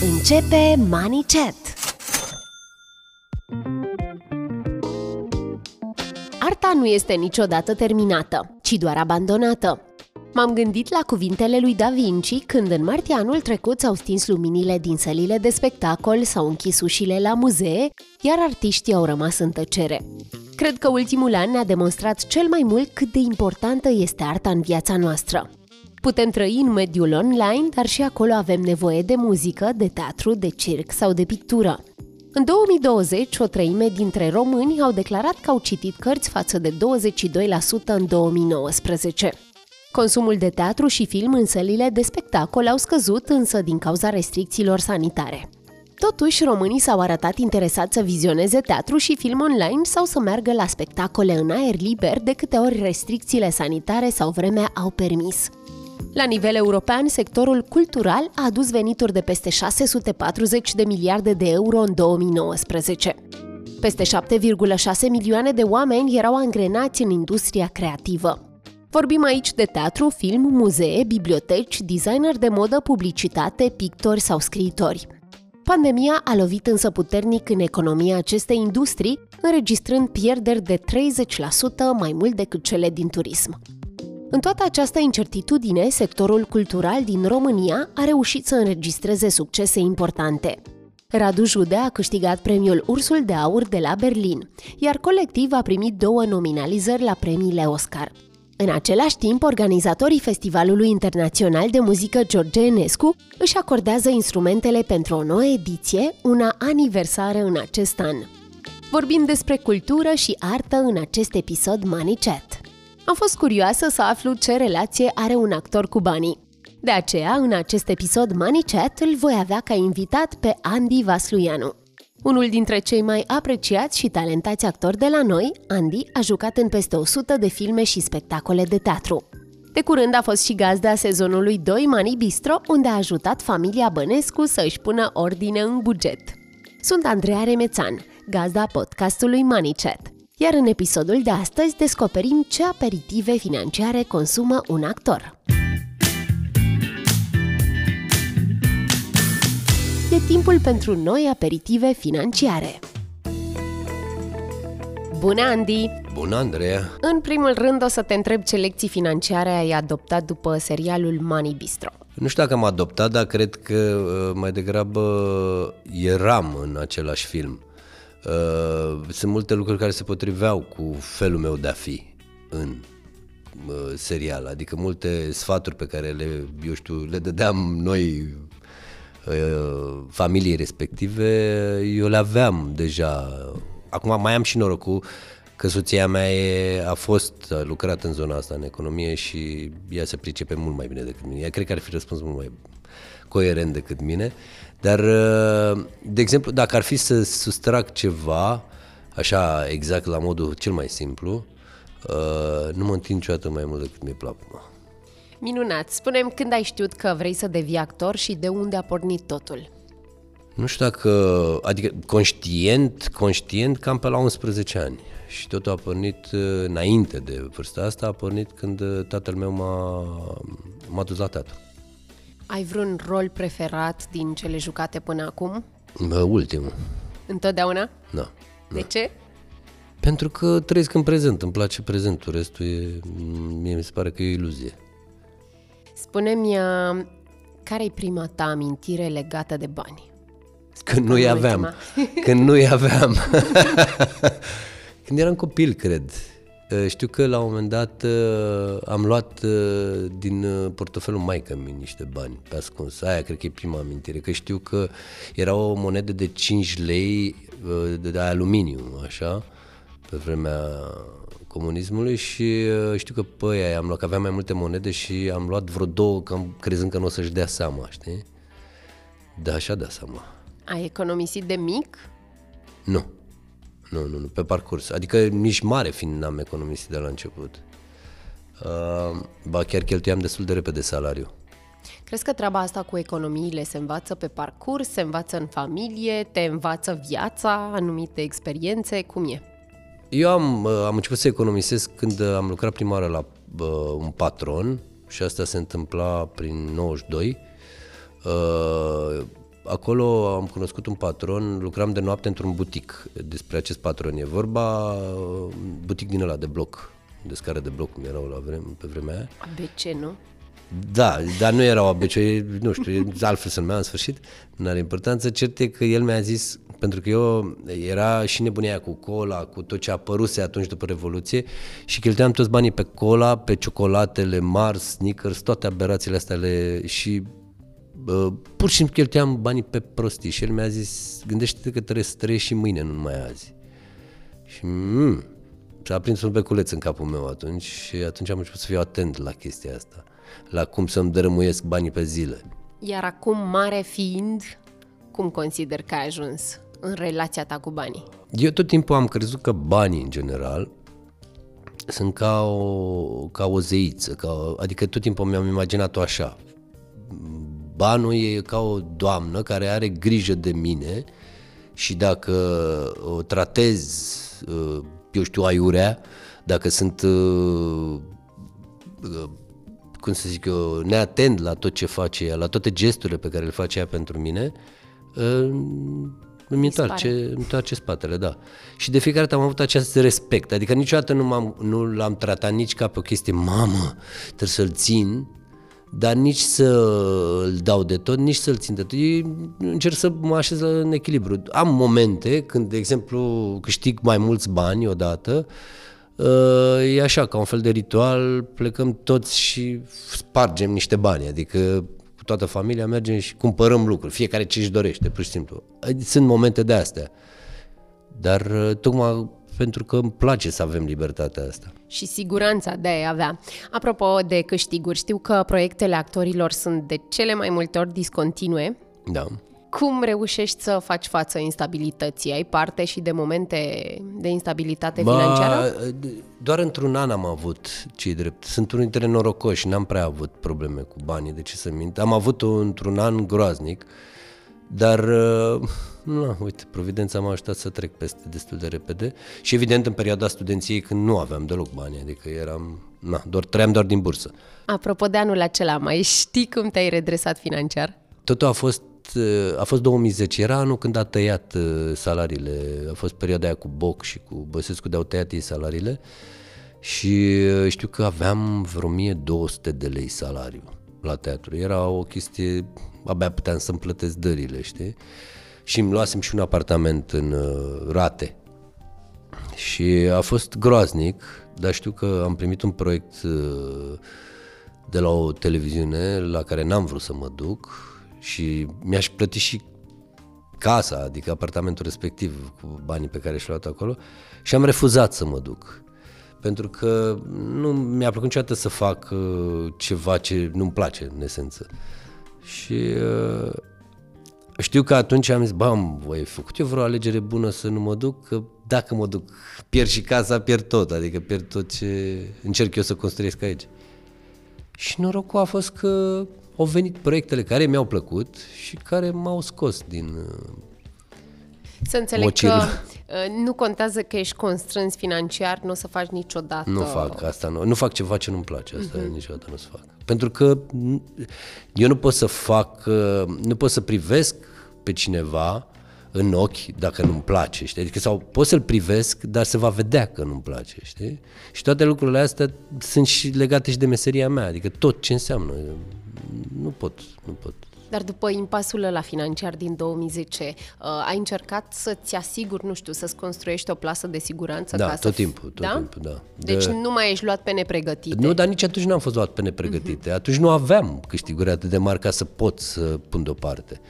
Începe Money Chat. Arta nu este niciodată terminată, ci doar abandonată. M-am gândit la cuvintele lui Da Vinci când în martie anul trecut s-au stins luminile din sălile de spectacol, s-au închis ușile la muzee, iar artiștii au rămas în tăcere. Cred că ultimul an ne-a demonstrat cel mai mult cât de importantă este arta în viața noastră. Putem trăi în mediul online, dar și acolo avem nevoie de muzică, de teatru, de circ sau de pictură. În 2020, o treime dintre români au declarat că au citit cărți față de 22% în 2019. Consumul de teatru și film în sălile de spectacol au scăzut însă din cauza restricțiilor sanitare. Totuși, românii s-au arătat interesați să vizioneze teatru și film online sau să meargă la spectacole în aer liber de câte ori restricțiile sanitare sau vremea au permis. La nivel european, sectorul cultural a adus venituri de peste 640 de miliarde de euro în 2019. Peste 7,6 milioane de oameni erau angrenați în industria creativă. Vorbim aici de teatru, film, muzee, biblioteci, designer de modă, publicitate, pictori sau scriitori. Pandemia a lovit însă puternic în economia acestei industrii, înregistrând pierderi de 30% mai mult decât cele din turism. În toată această incertitudine, sectorul cultural din România a reușit să înregistreze succese importante. Radu Jude a câștigat premiul Ursul de Aur de la Berlin, iar colectiv a primit două nominalizări la premiile Oscar. În același timp, organizatorii Festivalului Internațional de Muzică George Enescu își acordează instrumentele pentru o nouă ediție, una aniversară în acest an. Vorbim despre cultură și artă în acest episod Money Chat. Am fost curioasă să aflu ce relație are un actor cu banii. De aceea, în acest episod Money Chat, îl voi avea ca invitat pe Andy Vasluianu. Unul dintre cei mai apreciați și talentați actori de la noi, Andy a jucat în peste 100 de filme și spectacole de teatru. De curând a fost și gazda sezonului 2 Mani Bistro, unde a ajutat familia Bănescu să își pună ordine în buget. Sunt Andreea Remețan, gazda podcastului Money Chat. Iar în episodul de astăzi descoperim ce aperitive financiare consumă un actor. E timpul pentru noi aperitive financiare. Bună, Andy! Bună, Andreea! În primul rând o să te întreb ce lecții financiare ai adoptat după serialul Money Bistro. Nu știu dacă am adoptat, dar cred că uh, mai degrabă eram în același film. Uh, sunt multe lucruri care se potriveau cu felul meu de a fi în uh, serial, adică multe sfaturi pe care le, eu știu, le dădeam noi uh, familiei respective, eu le aveam deja. Acum mai am și norocul că soția mea e, a fost a lucrat în zona asta în economie și ea se pricepe mult mai bine decât mine. Ea cred că ar fi răspuns mult mai coerent decât mine. Dar, uh, de exemplu, dacă ar fi să sustrag ceva, așa exact la modul cel mai simplu, uh, nu mă întind niciodată mai mult decât mi-e plac. Minunat! Spunem când ai știut că vrei să devii actor și de unde a pornit totul? Nu știu dacă, adică conștient, conștient cam pe la 11 ani. Și totul a pornit uh, înainte de vârsta asta, a pornit când tatăl meu m-a, m-a dus la teatru. Ai vreun rol preferat din cele jucate până acum? Bă, ultimul. Întotdeauna? Da. De da. ce? Pentru că trăiesc în prezent, îmi place prezentul, restul e, mie mi se pare că e o iluzie. Spune-mi, uh, care e prima ta amintire legată de bani? Când nu-i aveam. Când nu-i aveam. Când eram copil, cred. Eh, știu că la un moment dat eh, am luat eh, din portofelul maică mi niște bani pe ascuns. Aia cred că e prima amintire, că știu că era o monedă de 5 lei de aluminiu, așa, pe vremea comunismului și știu că pe aia am luat, că aveam mai multe monede și am luat vreo două cam, crezând că nu o să-și dea seama, știi? Da, așa da seama. Ai economisit de mic? Nu. Nu, nu, nu, pe parcurs. Adică nici mare fiind n-am economisit de la început. Uh, ba chiar cheltuiam destul de repede salariu. Crezi că treaba asta cu economiile se învață pe parcurs, se învață în familie, te învață viața, anumite experiențe? Cum e? Eu am, uh, am început să economisesc când am lucrat prima oară la uh, un patron și asta se întâmpla prin 92. Uh, acolo am cunoscut un patron, lucram de noapte într-un butic. Despre acest patron e vorba, uh, butic din ăla de bloc, de scară de bloc, cum erau la vreme, pe vremea aia. De ce nu? Da, dar nu erau ABC, nu știu, altfel să numea în sfârșit, nu are importanță. Cert e că el mi-a zis, pentru că eu era și nebunia cu cola, cu tot ce a apăruse atunci după Revoluție și cheltuiam toți banii pe cola, pe ciocolatele, Mars, Snickers, toate aberațiile astea le, și uh, pur și simplu cheltuiam banii pe prostii și el mi-a zis, gândește-te că trebuie să trăiești și mâine, nu numai azi. Și mm, și a prins un beculeț în capul meu atunci și atunci am început să fiu atent la chestia asta, la cum să-mi dărâmuiesc banii pe zile. Iar acum, mare fiind, cum consider că ai ajuns în relația ta cu banii? Eu tot timpul am crezut că banii, în general, sunt ca o, ca o zeiță, ca o, adică tot timpul mi-am imaginat-o așa. Banul e ca o doamnă care are grijă de mine și dacă o tratez, uh, eu știu, aiurea, dacă sunt, uh, uh, cum să zic eu, neatent la tot ce face ea, la toate gesturile pe care le face ea pentru mine, îmi întoarce, îmi întoarce spatele, da. Și de fiecare dată am avut acest respect, adică niciodată nu, m-am, nu l-am tratat nici ca pe o chestie, mamă, trebuie să-l țin, dar nici să îl dau de tot, nici să-l țin de tot. Eu încerc să mă așez în echilibru. Am momente când, de exemplu, câștig mai mulți bani odată, e așa, ca un fel de ritual, plecăm toți și spargem niște bani, adică cu toată familia mergem și cumpărăm lucruri, fiecare ce își dorește, pur și simplu. Sunt momente de astea. Dar tocmai pentru că îmi place să avem libertatea asta. Și siguranța de a avea. Apropo de câștiguri, știu că proiectele actorilor sunt de cele mai multe ori discontinue. Da. Cum reușești să faci față instabilității? Ai parte și de momente de instabilitate ba, financiară? Doar într-un an am avut, ce drept. Sunt unul dintre norocoși, n-am prea avut probleme cu banii, de ce să mint. Am avut într-un an groaznic, dar, uh, nu, uite, Providența m-a ajutat să trec peste destul de repede și evident în perioada studenției când nu aveam deloc bani, adică eram, na, doar trăiam doar din bursă. Apropo de anul acela, mai știi cum te-ai redresat financiar? Totul a fost a fost 2010, era anul când a tăiat uh, salariile, a fost perioada aia cu Boc și cu Băsescu de au tăiat ei salariile și uh, știu că aveam vreo 1200 de lei salariu la teatru. Era o chestie, abia puteam să-mi plătesc dările, știi? Și îmi luasem și un apartament în uh, rate. Și a fost groaznic, dar știu că am primit un proiect uh, de la o televiziune la care n-am vrut să mă duc și mi-aș plăti și casa, adică apartamentul respectiv cu banii pe care și luat acolo și am refuzat să mă duc pentru că nu mi-a plăcut niciodată să fac uh, ceva ce nu-mi place, în esență. Și uh, știu că atunci am zis, bam, voi făcut eu vreo alegere bună să nu mă duc, că dacă mă duc, pierd și casa, pierd tot, adică pierd tot ce încerc eu să construiesc aici. Și norocul a fost că au venit proiectele care mi-au plăcut și care m-au scos din uh, să înțeleg Mocil. că uh, nu contează că ești constrâns financiar, nu o să faci niciodată. Nu fac asta, nu, nu fac ceva ce nu-mi place, asta uh-huh. niciodată nu o să fac. Pentru că eu nu pot să fac, uh, nu pot să privesc pe cineva în ochi dacă nu-mi place, știi? Adică sau pot să-l privesc, dar se va vedea că nu-mi place, știi? Și toate lucrurile astea sunt și legate și de meseria mea, adică tot ce înseamnă. Nu pot, nu pot. Dar după impasul la financiar din 2010, uh, ai încercat să-ți asiguri, nu știu, să-ți construiești o plasă de siguranță? Da, ca tot să... timpul, tot da? timpul, da. Deci de... nu mai ești luat pe nepregătite. Nu, dar nici atunci n-am fost luat pe nepregătite. Uh-huh. Atunci nu aveam câștiguri atât de mari ca să pot să pun deoparte.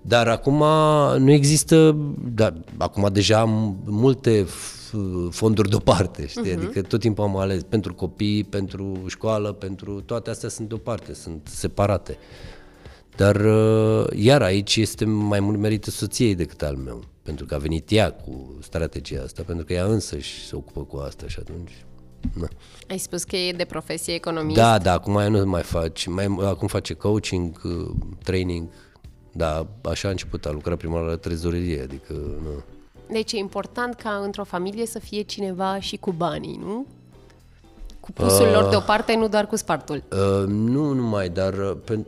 Dar acum nu există, dar acum deja am multe fonduri deoparte, știi? Uh-huh. Adică tot timpul am ales pentru copii, pentru școală, pentru toate astea sunt deoparte, sunt separate. Dar uh, iar aici este mai mult merită soției decât al meu, pentru că a venit ea cu strategia asta, pentru că ea însă și se ocupă cu asta și atunci... Na. Ai spus că e de profesie economist. Da, da, acum ea nu mai face, mai, acum face coaching, uh, training, da, așa a început, a lucrat prima oară la trezorerie, adică nu. Deci e important ca într-o familie să fie cineva și cu banii, nu? Cu pusul uh, lor deoparte, nu doar cu spartul. Uh, nu numai, dar uh,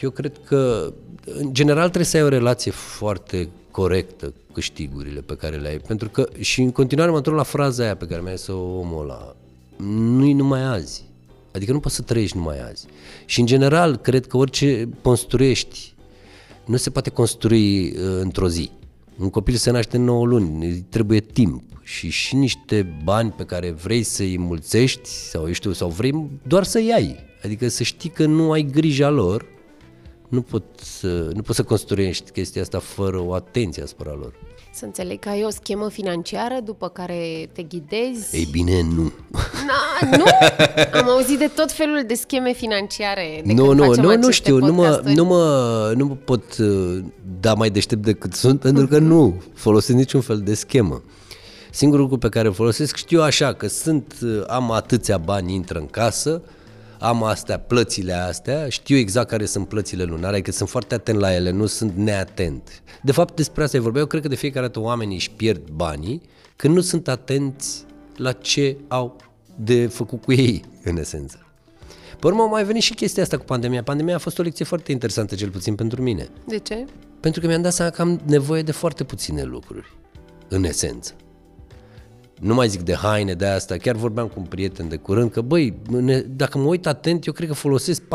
eu cred că în general trebuie să ai o relație foarte corectă câștigurile pe care le ai. Pentru că, și în continuare mă întorc la fraza aia pe care mi-a zis-o omul ăla, nu-i numai azi. Adică nu poți să trăiești numai azi. Și în general, cred că orice construiești, nu se poate construi uh, într-o zi. Un copil se naște în 9 luni, îi trebuie timp și și niște bani pe care vrei să-i mulțești sau, eu știu, sau vrei doar să-i ai. Adică să știi că nu ai grija lor, nu, pot să, nu poți să construiești chestia asta fără o atenție asupra lor. Să înțeleg că ai o schemă financiară după care te ghidezi? Ei bine, nu. Na, nu? Am auzit de tot felul de scheme financiare de Nu, nu, nu, nu știu, nu mă, nu, mă, nu mă pot uh, da mai deștept decât sunt, pentru că nu folosesc niciun fel de schemă. Singurul lucru pe care îl folosesc știu așa, că sunt, uh, am atâția bani, intră în casă, am astea, plățile astea, știu exact care sunt plățile lunare, adică sunt foarte atent la ele, nu sunt neatent. De fapt, despre asta e vorba. Eu cred că de fiecare dată oamenii își pierd banii când nu sunt atenți la ce au de făcut cu ei, în esență. Pe urmă, mai venit și chestia asta cu pandemia. Pandemia a fost o lecție foarte interesantă, cel puțin pentru mine. De ce? Pentru că mi-am dat seama că am nevoie de foarte puține lucruri, în esență. Nu mai zic de haine, de asta, chiar vorbeam cu un prieten de curând că, băi, dacă mă uit atent, eu cred că folosesc 4-5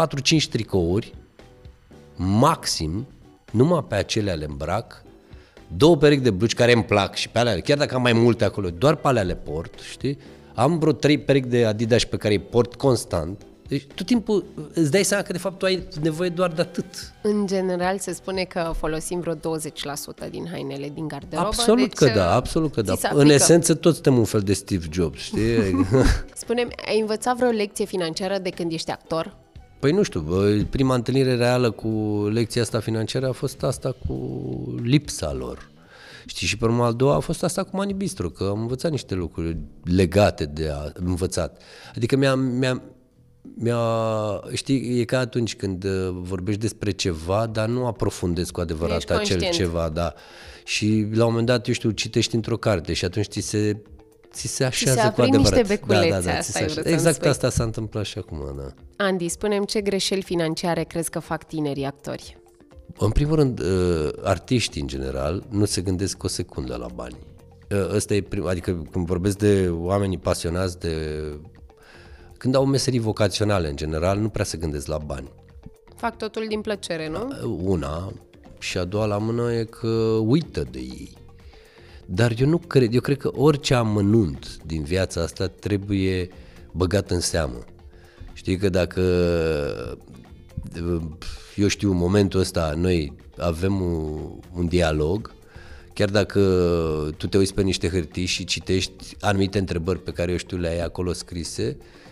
tricouri, maxim, numai pe acelea le îmbrac, două perechi de blugi care îmi plac și pe alea, chiar dacă am mai multe acolo, doar pe alea le port, știi? Am vreo trei perechi de Adidas pe care îi port constant, deci tot timpul îți dai seama că de fapt tu ai nevoie doar de atât. În general se spune că folosim vreo 20% din hainele din garderobă. Absolut deci, că da, absolut că da. În esență toți suntem un fel de Steve Jobs, știi? spune ai învățat vreo lecție financiară de când ești actor? Păi nu știu, prima întâlnire reală cu lecția asta financiară a fost asta cu lipsa lor. Știi, și pe urmă al doua a fost asta cu Mani Bistro, că am învățat niște lucruri legate de a, învățat. Adică mi-am, mi-am, mi-a, știi, e ca atunci când uh, vorbești despre ceva, dar nu aprofundezi cu adevărat Ești acel conștient. ceva, da. Și la un moment dat, eu știu, citești într-o carte și atunci ți se ți se așează se cu adevărat. niște beculețe, da, da, da, asta se Exact asta s-a întâmplat și acum, da. Andy, spunem ce greșeli financiare crezi că fac tinerii actori? În primul rând, uh, artiștii în general nu se gândesc o secundă la bani. Uh, ăsta e prim, adică când vorbesc de oamenii pasionați de când au meserii vocaționale, în general, nu prea se gândesc la bani. Fac totul din plăcere, nu? Una. Și a doua la mână e că uită de ei. Dar eu nu cred, eu cred că orice amănunt din viața asta trebuie băgat în seamă. Știi că dacă, eu știu, în momentul ăsta noi avem un, un dialog, chiar dacă tu te uiți pe niște hârtii și citești anumite întrebări pe care eu știu le ai acolo scrise, Uh,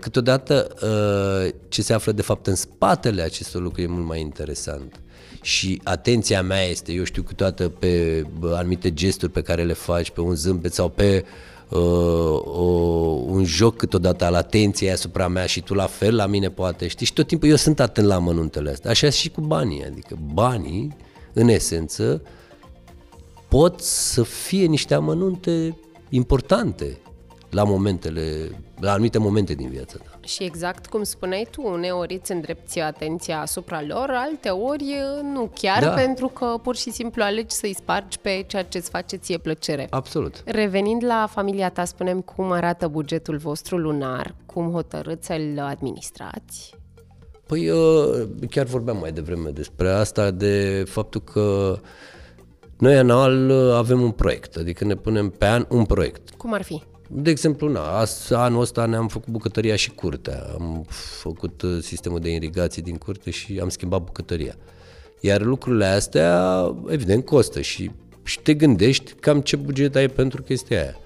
câteodată uh, ce se află de fapt în spatele acestor lucruri e mult mai interesant. Și atenția mea este, eu știu câteodată pe anumite gesturi pe care le faci, pe un zâmbet sau pe uh, o, un joc câteodată al atenției asupra mea și tu la fel la mine poate, știi? Și tot timpul eu sunt atent la amănuntele astea. Așa și cu banii, adică banii, în esență, pot să fie niște amănunte importante la momentele, la anumite momente din viața ta. Și exact cum spuneai tu, uneori îți îndrepți atenția asupra lor, alte ori nu chiar, da. pentru că pur și simplu alegi să-i spargi pe ceea ce îți face ție plăcere. Absolut. Revenind la familia ta, spunem cum arată bugetul vostru lunar, cum hotărâți să-l administrați? Păi uh, chiar vorbeam mai devreme despre asta, de faptul că noi anual uh, avem un proiect, adică ne punem pe an un proiect. Cum ar fi? De exemplu, na, anul ăsta ne-am făcut bucătăria și curtea. Am făcut uh, sistemul de irigație din curte și am schimbat bucătăria. Iar lucrurile astea, evident, costă și, și te gândești cam ce buget ai pentru chestia aia.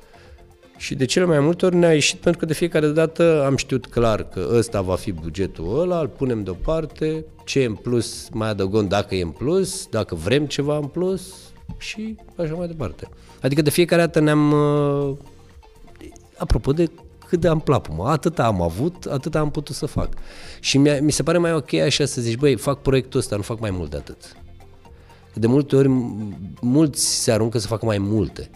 Și de cele mai multe ori ne-a ieșit pentru că de fiecare dată am știut clar că ăsta va fi bugetul ăla, îl punem deoparte, ce e în plus mai adăugăm dacă e în plus, dacă vrem ceva în plus și așa mai departe. Adică de fiecare dată ne-am uh, apropo de cât de am plapumă, atât am avut, atât am putut să fac. Și mi, mi se pare mai ok așa să zici, băi, fac proiectul ăsta, nu fac mai mult de atât. De multe ori, mulți se aruncă să facă mai multe.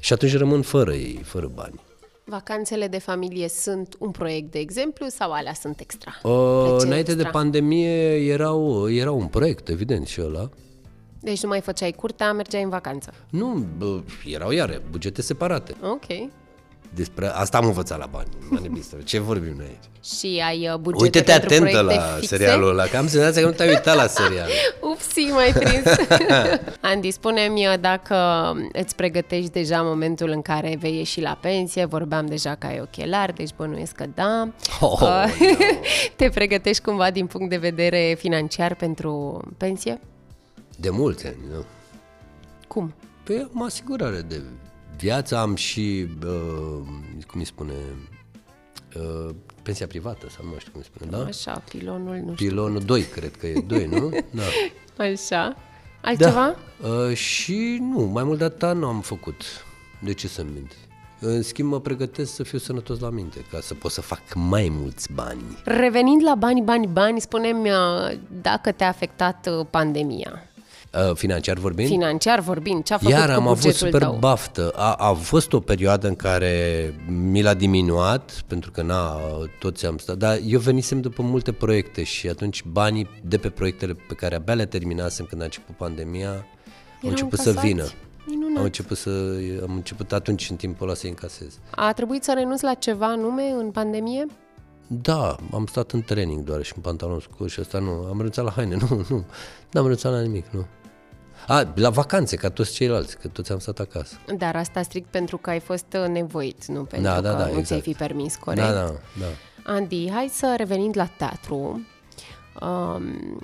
Și atunci rămân fără ei, fără bani. Vacanțele de familie sunt un proiect de exemplu sau alea sunt extra? Uh, înainte extra? de pandemie erau, erau un proiect, evident, și ăla. Deci nu mai făceai curtea, mergeai în vacanță? Nu, bă, erau iare, bugete separate. Ok. Despre asta am învățat la bani, Ce vorbim noi aici? Și ai uh, bugete Uite-te pentru atentă la fixe? serialul ăla, că am senzația că nu te-ai uitat la serial. Upsi, mai prins. Andy, spune-mi uh, dacă îți pregătești deja momentul în care vei ieși la pensie, vorbeam deja că ai ochelari, deci bănuiesc că da. Oh, uh, no. te pregătești cumva din punct de vedere financiar pentru pensie? De mulți ani, nu? Cum? Păi am asigurare de viață, am și, uh, cum îi spune, uh, pensia privată, sau nu știu cum îi spune, da? Așa, pilonul, nu știu. Pilonul 2, cred că e 2, nu? Da. Așa. Altceva? Da. Uh, și nu, mai mult de atât nu am făcut. De ce să mint? În schimb, mă pregătesc să fiu sănătos la minte, ca să pot să fac mai mulți bani. Revenind la bani, bani, bani, spune-mi uh, dacă te-a afectat uh, pandemia. Uh, financiar vorbind? Financiar vorbind, ce a făcut Iar cu am avut super tău? baftă. A, a fost o perioadă în care mi l-a diminuat, pentru că na, toți am stat, dar eu venisem după multe proiecte și atunci banii de pe proiectele pe care abia le terminasem când a început pandemia, Erau au început încasați? să vină. Minunat. Am început, să, am început atunci în timpul ăla să încasez. A trebuit să renunți la ceva anume în pandemie? Da, am stat în training doar și în pantalon scurt și asta nu. Am renunțat la haine, nu, nu. N-am renunțat la nimic, nu. A, la vacanțe, ca toți ceilalți, că toți am stat acasă. Dar asta strict pentru că ai fost uh, nevoit, nu pentru da, da, că da, nu exact. ți-ai fi permis, corect? Da, da, da. Andy, hai să revenim la teatru. Um,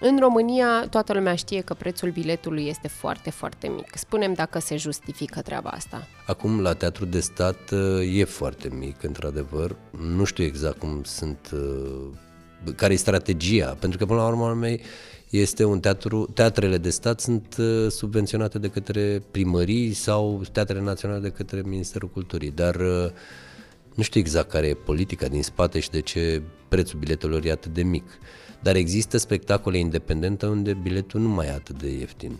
în România, toată lumea știe că prețul biletului este foarte, foarte mic. Spunem dacă se justifică treaba asta. Acum, la teatru de stat uh, e foarte mic, într-adevăr. Nu știu exact cum sunt, uh, care e strategia, pentru că, până la urmă, mei, este un teatru, teatrele de stat sunt uh, subvenționate de către primării sau teatrele naționale de către Ministerul Culturii, dar nu știu exact care e politica din spate și de ce prețul biletelor e atât de mic. Dar există spectacole independente unde biletul nu mai e atât de ieftin.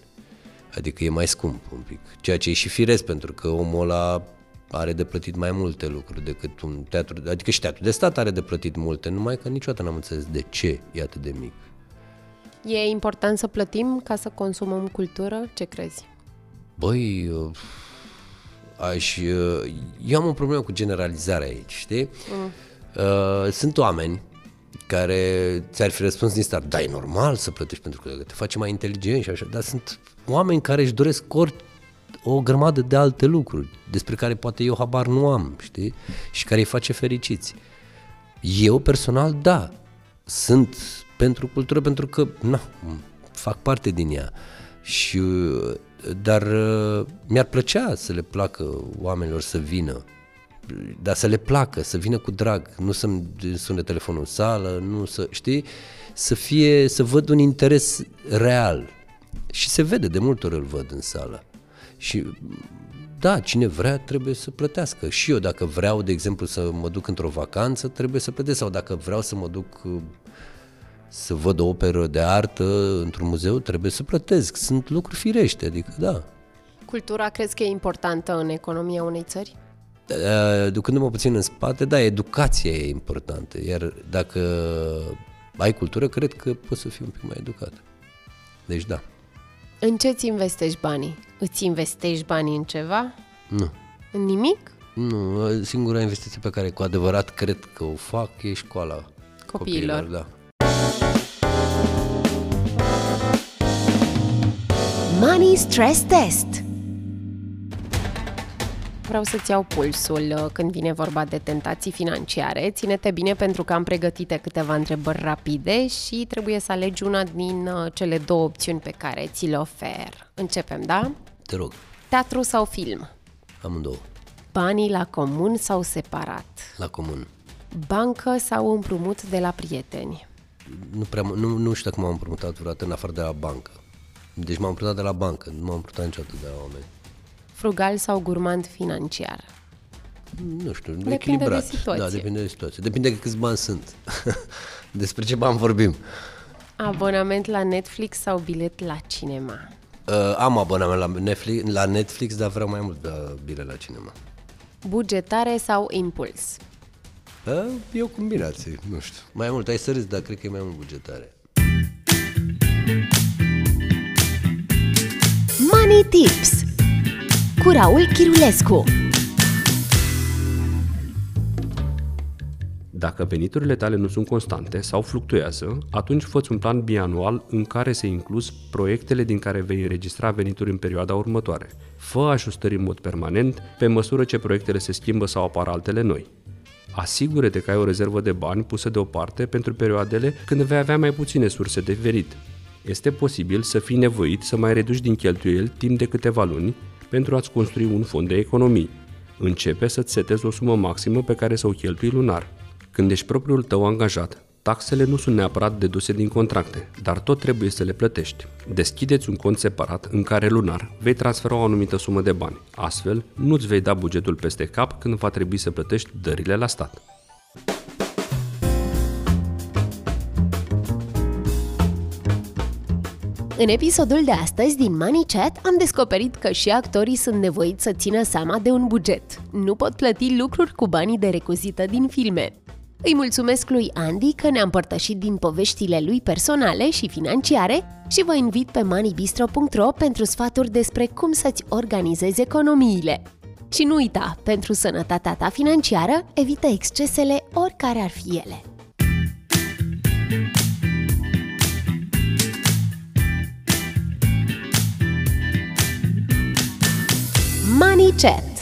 Adică e mai scump un pic. Ceea ce e și firesc, pentru că omul ăla are de plătit mai multe lucruri decât un teatru, adică și teatru de stat are de plătit multe, numai că niciodată n-am înțeles de ce e atât de mic. E important să plătim ca să consumăm cultură? Ce crezi? Băi, aș, eu am o problemă cu generalizarea aici, știi? Mm. Sunt oameni care ți-ar fi răspuns din start, da, e normal să plătești pentru că te face mai inteligent și așa, dar sunt oameni care își doresc ori o grămadă de alte lucruri despre care poate eu habar nu am, știi? Și care îi face fericiți. Eu personal, da, sunt pentru cultură pentru că, na, fac parte din ea. Și, dar mi-ar plăcea să le placă oamenilor să vină dar să le placă, să vină cu drag, nu să-mi sune telefonul în sală, nu să, știi, să fie, să văd un interes real. Și se vede, de multe ori îl văd în sală. Și da, cine vrea trebuie să plătească. Și eu dacă vreau, de exemplu, să mă duc într-o vacanță, trebuie să plătesc. Sau dacă vreau să mă duc să văd o operă de artă într-un muzeu, trebuie să plătesc. Sunt lucruri firește, adică da. Cultura crezi că e importantă în economia unei țări? Uh, ducându-mă puțin în spate, da, educația e importantă, iar dacă ai cultură, cred că poți să fii un pic mai educat. Deci da. În ce ți investești banii? Îți investești banii în ceva? Nu. În nimic? Nu, singura investiție pe care cu adevărat cred că o fac e școala copiilor. copiilor da. Money Stress Test Vreau să-ți iau pulsul uh, când vine vorba de tentații financiare. Ține-te bine pentru că am pregătite câteva întrebări rapide și trebuie să alegi una din uh, cele două opțiuni pe care ți le ofer. Începem, da? Te rog. Teatru sau film? Amândouă. Banii la comun sau separat? La comun. Bancă sau împrumut de la prieteni? Nu, prea, nu, nu știu dacă m-am împrumutat vreodată în afară de la bancă. Deci m-am împrumutat de la bancă, nu m-am împrumutat niciodată de la oameni frugal sau gurmand financiar? Nu știu, depinde echilibrat. de situație. Da, depinde de situație. Depinde de câți bani sunt. Despre ce bani vorbim. Abonament la Netflix sau bilet la cinema? Uh, am abonament la Netflix, la Netflix, dar vreau mai mult uh, bilet la cinema. Bugetare sau impuls? Uh, e o combinație, nu știu. Mai mult, ai să râzi, dar cred că e mai mult bugetare. Money Tips cu Raul Chirulescu Dacă veniturile tale nu sunt constante sau fluctuează, atunci fă un plan bianual în care se inclus proiectele din care vei înregistra venituri în perioada următoare. Fă ajustări în mod permanent pe măsură ce proiectele se schimbă sau apar altele noi. Asigură-te că ai o rezervă de bani pusă deoparte pentru perioadele când vei avea mai puține surse de venit. Este posibil să fii nevoit să mai reduci din cheltuieli timp de câteva luni pentru a-ți construi un fond de economii. Începe să-ți setezi o sumă maximă pe care să o cheltui lunar. Când ești propriul tău angajat, taxele nu sunt neapărat deduse din contracte, dar tot trebuie să le plătești. Deschideți un cont separat în care lunar vei transfera o anumită sumă de bani. Astfel, nu-ți vei da bugetul peste cap când va trebui să plătești dările la stat. În episodul de astăzi din Money Chat am descoperit că și actorii sunt nevoiți să țină seama de un buget. Nu pot plăti lucruri cu banii de recuzită din filme. Îi mulțumesc lui Andy că ne-a împărtășit din poveștile lui personale și financiare și vă invit pe moneybistro.ro pentru sfaturi despre cum să-ți organizezi economiile. Și nu uita, pentru sănătatea ta financiară, evită excesele oricare ar fi ele. Money Chat